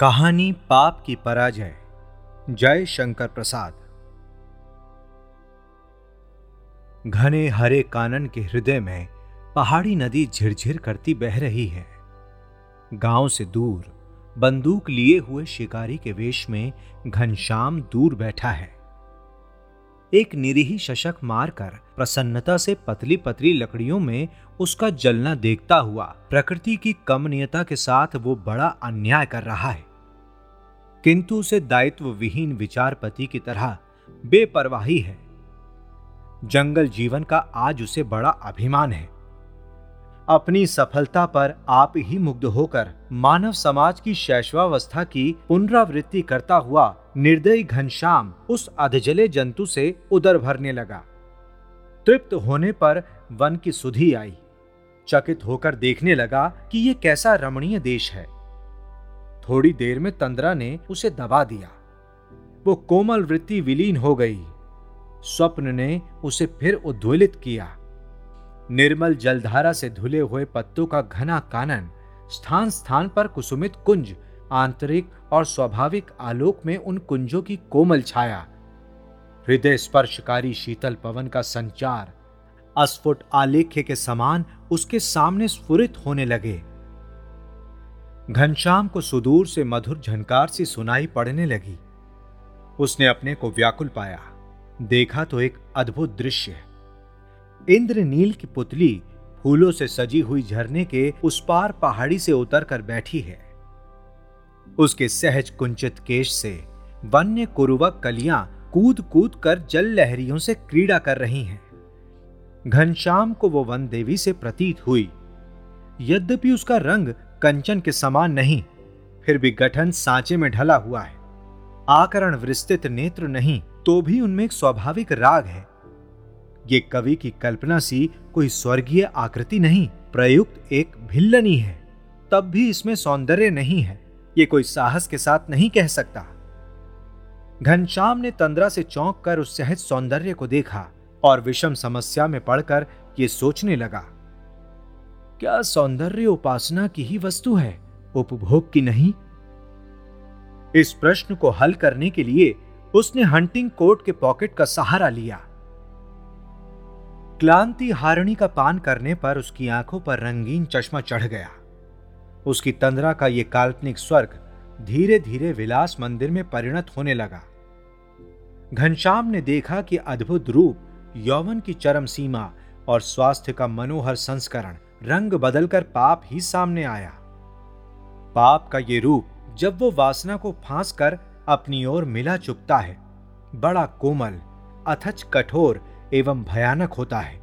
कहानी पाप की पराजय। जय शंकर प्रसाद। घने हरे कानन के हृदय में पहाड़ी नदी झिरझिर करती बह रही है। गाँव से दूर बंदूक लिए हुए शिकारी के वेश में घनश्याम दूर बैठा है। एक निरीही शशक मारकर प्रसन्नता से पतली पतली लकड़ियों में उसका जलना देखता हुआ प्रकृति की कमनीयता के साथ वो बड़ा अन्याय कर रहा है। किंतु उसे दायित्व विहीन विचारपति की तरह बेपरवाही है। जंगल जीवन का आज उसे बड़ा अभिमान है। अपनी सफलता पर आप ही मुग्ध होकर मानव समाज की शैशवावस्था की पुनरावृत्ति करता हुआ निर्दयी घनश्याम उस अधजले जंतु से उदर भरने लगा। तृप्त होने पर वन की सुधी आई। चकित होकर देखने लगा कि यह कैसा रमणीय देश है। थोड़ी देर में तंद्रा ने उसे दबा दिया। वो कोमल वृत्ति विलीन हो गई। स्वप्न ने उसे फिर उद्वेलित किया। निर्मल जलधारा से धुले हुए पत्तों का घना कानन स्थान स्थान पर कुसुमित कुंज, आंतरिक और स्वाभाविक आलोक में उन कुंजों की कोमल छाया। हृदय स्पर्शकारी शीतल पवन का संचार, अस्फुट आलेख्य के समान उसके सामने स्फुरित होने लगे। घनश्याम को सुदूर से मधुर झनकार सी सुनाई पड़ने लगी। उसने अपने को व्याकुल पाया। देखा तो एक अद्भुत दृश्य इंद्र नील की पुतली फूलों से सजी हुई झरने के उस पार पहाड़ी से उतर कर बैठी है। उसके सहज कुंचित केश से वन्य कुरुवक कलियाँ कूद कूद कर जल लहरियों से क्रीड़ा कर रही हैं। घनश्याम को वो वन देवी से प्रतीत हुई। यद्यपि उसका रंग कंचन के समान नहीं, फिर भी गठन सांचे में ढला हुआ है। आकरण विस्तृत नेत्र नहीं तो भी उनमें एक स्वाभाविक राग है। ये कवि की कल्पना सी कोई स्वर्गीय आकृति नहीं, प्रयुक्त एक भिल्लनी है। तब भी इसमें सौंदर्य नहीं है, ये कोई साहस के साथ नहीं कह सकता। घनश्याम ने तंद्रा से चौंक कर उस सहज सौंदर्य को देखा और विषम समस्या में पड़कर ये सोचने लगा। क्या सौंदर्य उपासना की ही वस्तु है? उपभोग की नहीं। इस प्रश्न को हल करने के लिए उसने हंटिंग कोट के पॉकेट का सहारा लिया। क्लांति हारणी का पान करने पर उसकी आँखों पर रंगीन चश्मा चढ़ गया। उसकी तंद्रा का यह काल्पनिक स्वर्ग धीरे धीरे विलास मंदिर में परिणत होने लगा। घनश्याम ने देखा कि अद्भुत रूप यौवन की चरम सीमा और स्वास्थ्य का मनोहर संस्करण रंग बदलकर पाप ही सामने आया। पाप का ये रूप जब वो वासना को फांस कर अपनी ओर मिला चुकता है, बड़ा कोमल, अथच कठोर एवं भयानक होता है।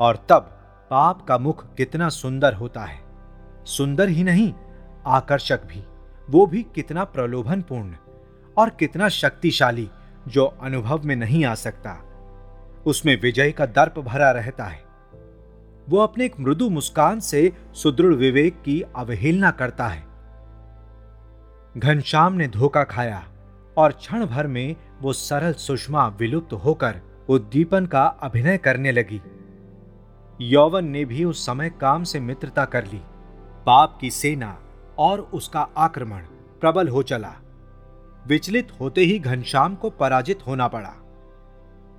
और तब पाप का मुख कितना सुंदर होता है। सुंदर ही नहीं, आकर्षक भी, वो भी कितना प्रलोभनपूर्ण और कितना शक्तिशाली जो अनुभव में नहीं आ सकता। उसमें विजय का दर्प भरा रहता है। वो अपने एक मृदु मुस्कान से सुदृढ़ विवेक की अवहेलना करता है। घनश्याम ने धोखा खाया और क्षण भर में वो सरल सुषमा विलुप्त होकर उद्दीपन का अभिनय करने लगी। यौवन ने भी उस समय काम से मित्रता कर ली। पाप की सेना और उसका आक्रमण प्रबल हो चला। विचलित होते ही घनश्याम को पराजित होना पड़ा।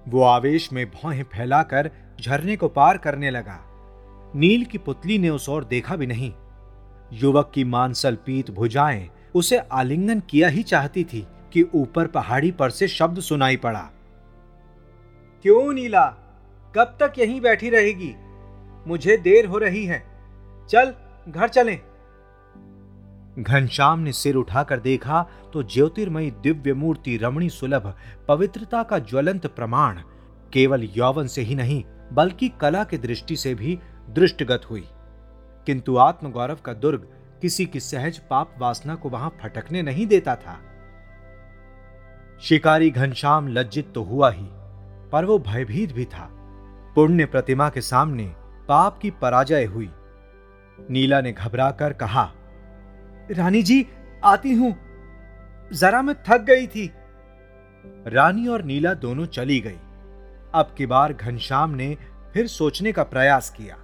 वो आवेश में भौहें फैलाकर झरने को पार करने लगा। नील की पुतली ने उस ओर देखा भी नहीं। युवक की मानसल पीत भुजाएँ उसे आलिंगन किया ही चाहती थी कि ऊपर पहाड़ी पर से शब्द सुनाई पड़ा। क्यों नीला? कब तक यहीं बैठी रहेगी? मुझे देर हो रही है। चल, घर चलें। घनश्याम ने सिर उठाकर देखा तो ज्योतिर्मयी दिव्य मूर्ति रमणी सुलभ, पवित्रता का ज्वलंत प्रमाण, केवल यौवन से ही नहीं, बल्कि कला की दृष्टि से भी दृष्टगत हुई। किंतु आत्मगौरव का दुर्ग किसी की सहज पाप वासना को वहाँ फटकने नहीं देता था। शिकारी घनश्याम लज्जित तो हुआ ही, पर वो भयभीत भी था। पुण्य प्रतिमा के सामने पाप की पराजय हुई। नीला ने घबराकर कहा, रानी जी, आती हूँ। जरा मैं थक गई थी। रानी और नीला दोनों चली गई। अब की बार घनश्याम ने फिर सोचने का प्रयास किया।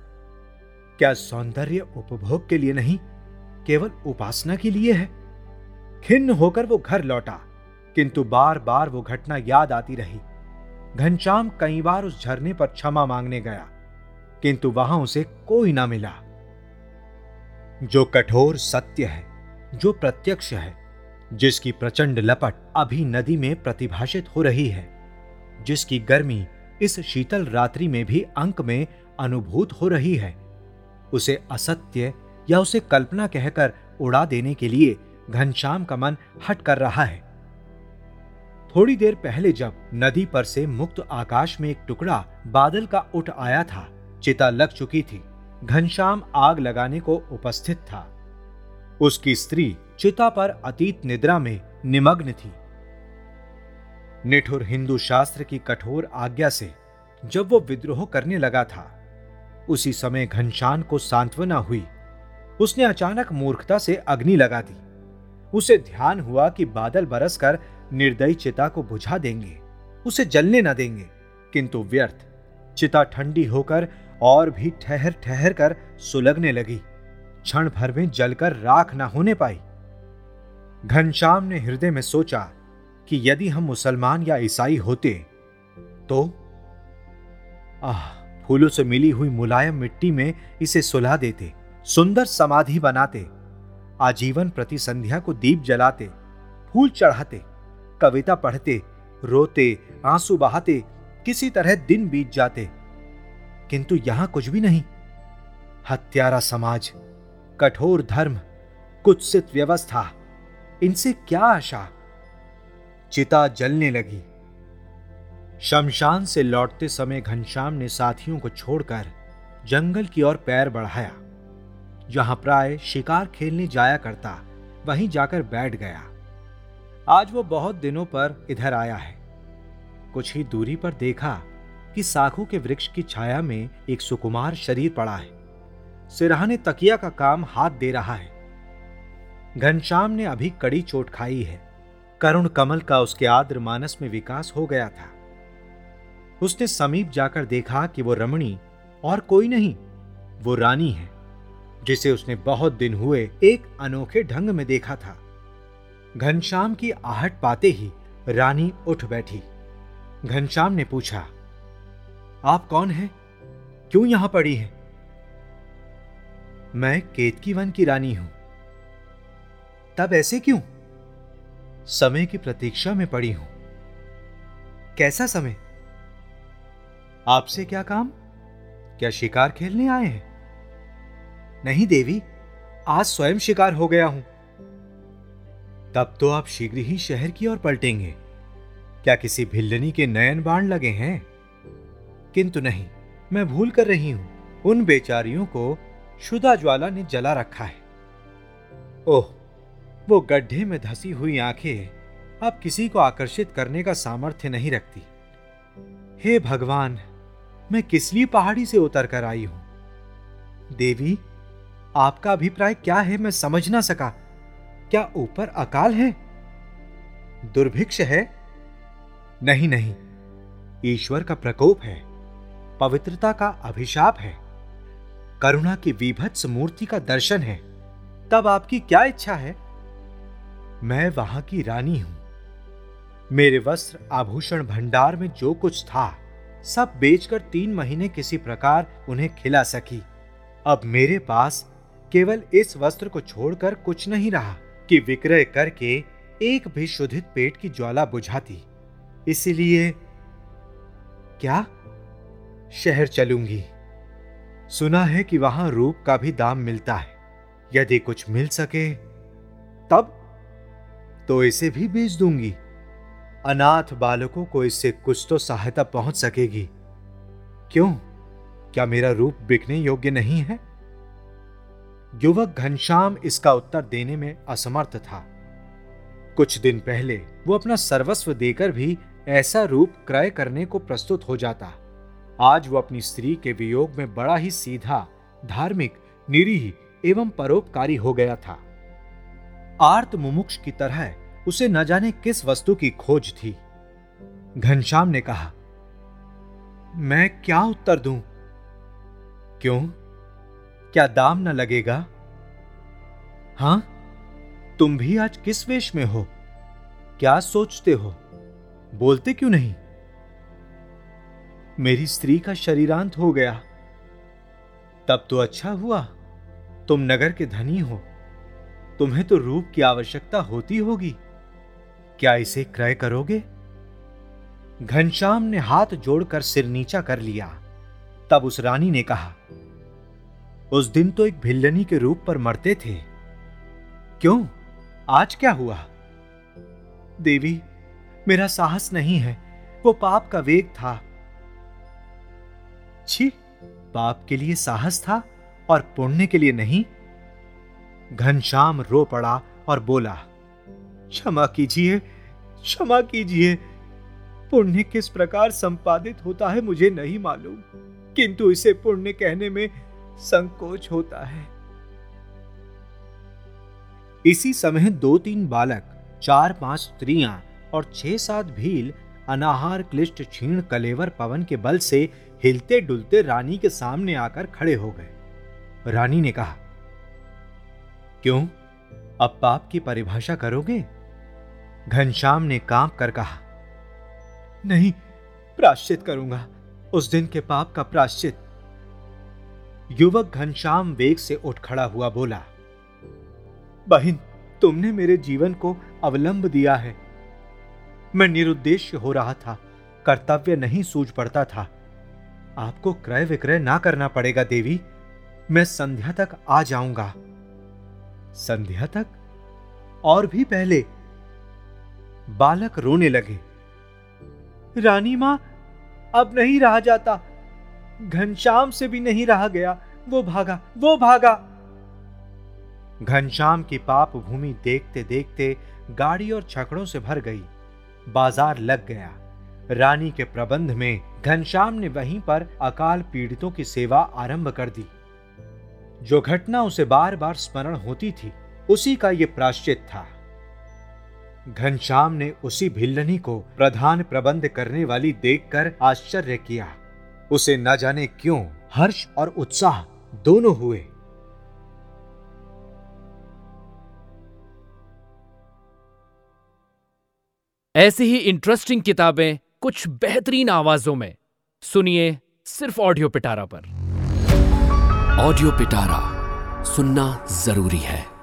क्या सौंदर्य उपभोग के लिए नहीं, केवल उपासना के लिए है? खिन्न होकर वो घर लौटा, किंतु बार बार वो घटना याद आती रही। घनश्याम कई बार उस झरने पर क्षमा मांगने गया, किंतु वहाँ उसे कोई ना मिला। जो कठोर सत्य है, जो प्रत्यक्ष है, जिसकी प्रचंड लपट अभी नदी में प्रतिभाषित हो रही है, जिसकी गर्मी इस शीतल रात्रि में भी अंक में अनुभूत हो रही है उसे असत्य या उसे कल्पना कहकर उड़ा देने के लिए घनश्याम का मन हट कर रहा है। थोड़ी देर पहले जब नदी पर से मुक्त आकाश में एक टुकड़ा बादल का उठ आया था, चिता लग चुकी थी। घनश्याम आग लगाने को उपस्थित था। उसकी स्त्री चिता पर अतीत निद्रा में निमग्न थी। निठुर हिंदू शास्त्र की कठोर आज्ञा से जब वो विद्रोह करने लगा था उसी समय घनश्याम को सांत्वना हुई। उसने अचानक मूर्खता से अग्नि लगा दी। उसे ध्यान हुआ कि बादल बरसकर निर्दयी चिता को बुझा देंगे। उसे जलने न देंगे, किंतु व्यर्थ। चिता ठंडी होकर और भी ठहर ठहर कर सुलगने लगी। क्षण भर में जलकर राख न होने पाई। घनश्याम ने हृदय में सोचा कि यदि हम मुसलमान या ईसाई होते तो? आह! फूलों से मिली हुई मुलायम मिट्टी में इसे सुलह देते, सुंदर समाधि बनाते, आजीवन प्रति संध्या को दीप जलाते, फूल चढ़ाते, कविता पढ़ते, रोते, आँसू बहाते, किसी तरह दिन बीत जाते। किंतु यहाँ कुछ भी नहीं। हत्यारा समाज, कठोर धर्म, कुत्सित व्यवस्था, इनसे क्या आशा? चिता जलने लगी। शमशान से लौटते समय घनश्याम ने साथियों को छोड़कर जंगल की ओर पैर बढ़ाया। जहाँ प्राय शिकार खेलने जाया करता, वहीं जाकर बैठ गया। आज वो बहुत दिनों पर इधर आया है। कुछ ही दूरी पर देखा कि साखू के वृक्ष की छाया में एक सुकुमार शरीर पड़ा है। सिरहाने तकिया का काम हाथ दे रहा है। घनश्याम ने अभी कड़ी चोट खाई है। करुण कमल का उसके आद्र मानस में विकास हो गया था। उसने समीप जाकर देखा कि वो रमणी और कोई नहीं, वो रानी है, जिसे उसने बहुत दिन हुए एक अनोखे ढंग में देखा था। घनश्याम की आहट पाते ही रानी उठ बैठी। घनश्याम ने पूछा, आप कौन हैं? क्यों यहाँ पड़ी हैं? मैं केतकी वन की रानी हूँ। तब ऐसे क्यों? समय की प्रतीक्षा में पड़ी हूँ। कैसा समय? आपसे क्या काम? क्या शिकार खेलने आए हैं? नहीं देवी, आज स्वयं शिकार हो गया हूँ। तब तो आप शीघ्र ही शहर की ओर पलटेंगे। क्या किसी भिल्लनी के नयन बाण लगे हैं? किंतु नहीं, मैं भूल कर रही हूँ, उन बेचारियों को शुदा ज्वाला ने जला रखा है। ओह, वो गड्ढे में धसी हुई आँखें अब किसी को आकर्षित करने का सामर्थ्य नहीं रखती। हे भगवान! मैं किस लिए पहाड़ी से उतर कर आई हूँ? देवी, आपका अभिप्राय क्या है मैं समझ ना सका। क्या ऊपर अकाल है? दुर्भिक्ष है? नहीं नहीं। ईश्वर का प्रकोप है, पवित्रता का अभिशाप है, करुणा की विभत्स मूर्ति का दर्शन है। तब आपकी क्या इच्छा है? मैं वहाँ की रानी हूँ। मेरे वस्त्र आभूषण भंडार में जो कुछ था सब बेचकर तीन महीने किसी प्रकार उन्हें खिला सकी। अब मेरे पास केवल इस वस्त्र को छोड़कर कुछ नहीं रहा कि विक्रय करके एक भी शुद्धित पेट की ज्वाला बुझाती। इसलिए क्या? शहर चलूँगी। सुना है कि वहाँ रूप का भी दाम मिलता है। यदि कुछ मिल सके, तब तो इसे भी बेच दूँगी। अनाथ बालकों को इससे कुछ तो सहायता पहुँच सकेगी। क्यों? क्या मेरा रूप बिकने योग्य नहीं है? युवक घनश्याम इसका उत्तर देने में असमर्थ था। कुछ दिन पहले वो अपना सर्वस्व देकर भी ऐसा रूप क्रय करने को प्रस्तुत हो जाता। आज वो अपनी स्त्री के वियोग में बड़ा ही सीधा, धार्मिक, निरीह एवं परोपकारी हो गया था। आर्त मुमुक्ष की तरह उसे न जाने किस वस्तु की खोज थी। घनश्याम ने कहा, मैं क्या उत्तर दूँ? क्यों? क्या दाम न लगेगा? हाँ, तुम भी आज किस वेश में हो? क्या सोचते हो? बोलते क्यों नहीं? मेरी स्त्री का शरीरांत हो गया। तब तो अच्छा हुआ। तुम नगर के धनी हो। तुम्हें तो रूप की आवश्यकता होती होगी। क्या इसे क्रय करोगे? घनश्याम ने हाथ जोड़कर सिर नीचा कर लिया। तब उस रानी ने कहा, उस दिन तो एक भिल्लनी के रूप पर मरते थे। क्यों? आज क्या हुआ? देवी, मेरा साहस नहीं है। वो पाप का वेग था। छी, पाप के लिए साहस था और पुण्य के लिए नहीं। घनश्याम रो पड़ा और बोला क्षमा कीजिए क्षमा कीजिए। पुण्य किस प्रकार संपादित होता है मुझे नहीं मालूम, किंतु इसे पुण्य कहने में संकोच होता है। इसी समय दो तीन बालक चार पाँच स्त्रियाँ और छह सात भील अनाहार क्लिष्ट क्षीण कलेवर पवन के बल से हिलते डुलते रानी के सामने आकर खड़े हो गए। रानी ने कहा, क्यों? अब पाप की परिभाषा करोगे? घनश्याम ने काँप कर कहा, नहीं, प्राश्चित करूँगा। उस दिन के पाप का प्राश्चित. युवक घनश्याम वेग से उठ खड़ा हुआ बोला, बहन, तुमने मेरे जीवन को अवलंब दिया है। मैं निरुद्देश्य हो रहा था, कर्तव्य नहीं सूझ पड़ता था। आपको क्रय विक्रय ना करना पड़ेगा, देवी। मैं संध्या तक आ जाऊँगा। संध्या तक? और भी पहले बालक रोने लगे। रानी माँ, अब नहीं रहा जाता। घनश्याम से भी नहीं रहा गया। वो भागा वो भागा। घनश्याम की पाप भूमि देखते देखते गाड़ी और छकड़ों से भर गई। बाज़ार लग गया। रानी के प्रबंध में घनश्याम ने वहीं पर अकाल पीड़ितों की सेवा आरंभ कर दी। जो घटना उसे बार बार स्मरण होती थी, उसी का यह प्राश्चित था। घनश्याम ने उसी भिल्लनी को प्रधान प्रबंध करने वाली देखकर आश्चर्य किया। उसे न जाने क्यों हर्ष और उत्साह दोनों हुए। ऐसी ही इंटरेस्टिंग किताबें कुछ बेहतरीन आवाजों में। सुनिए सिर्फ़ ऑडियो पिटारा पर। ऑडियो पिटारा सुनना ज़रूरी है।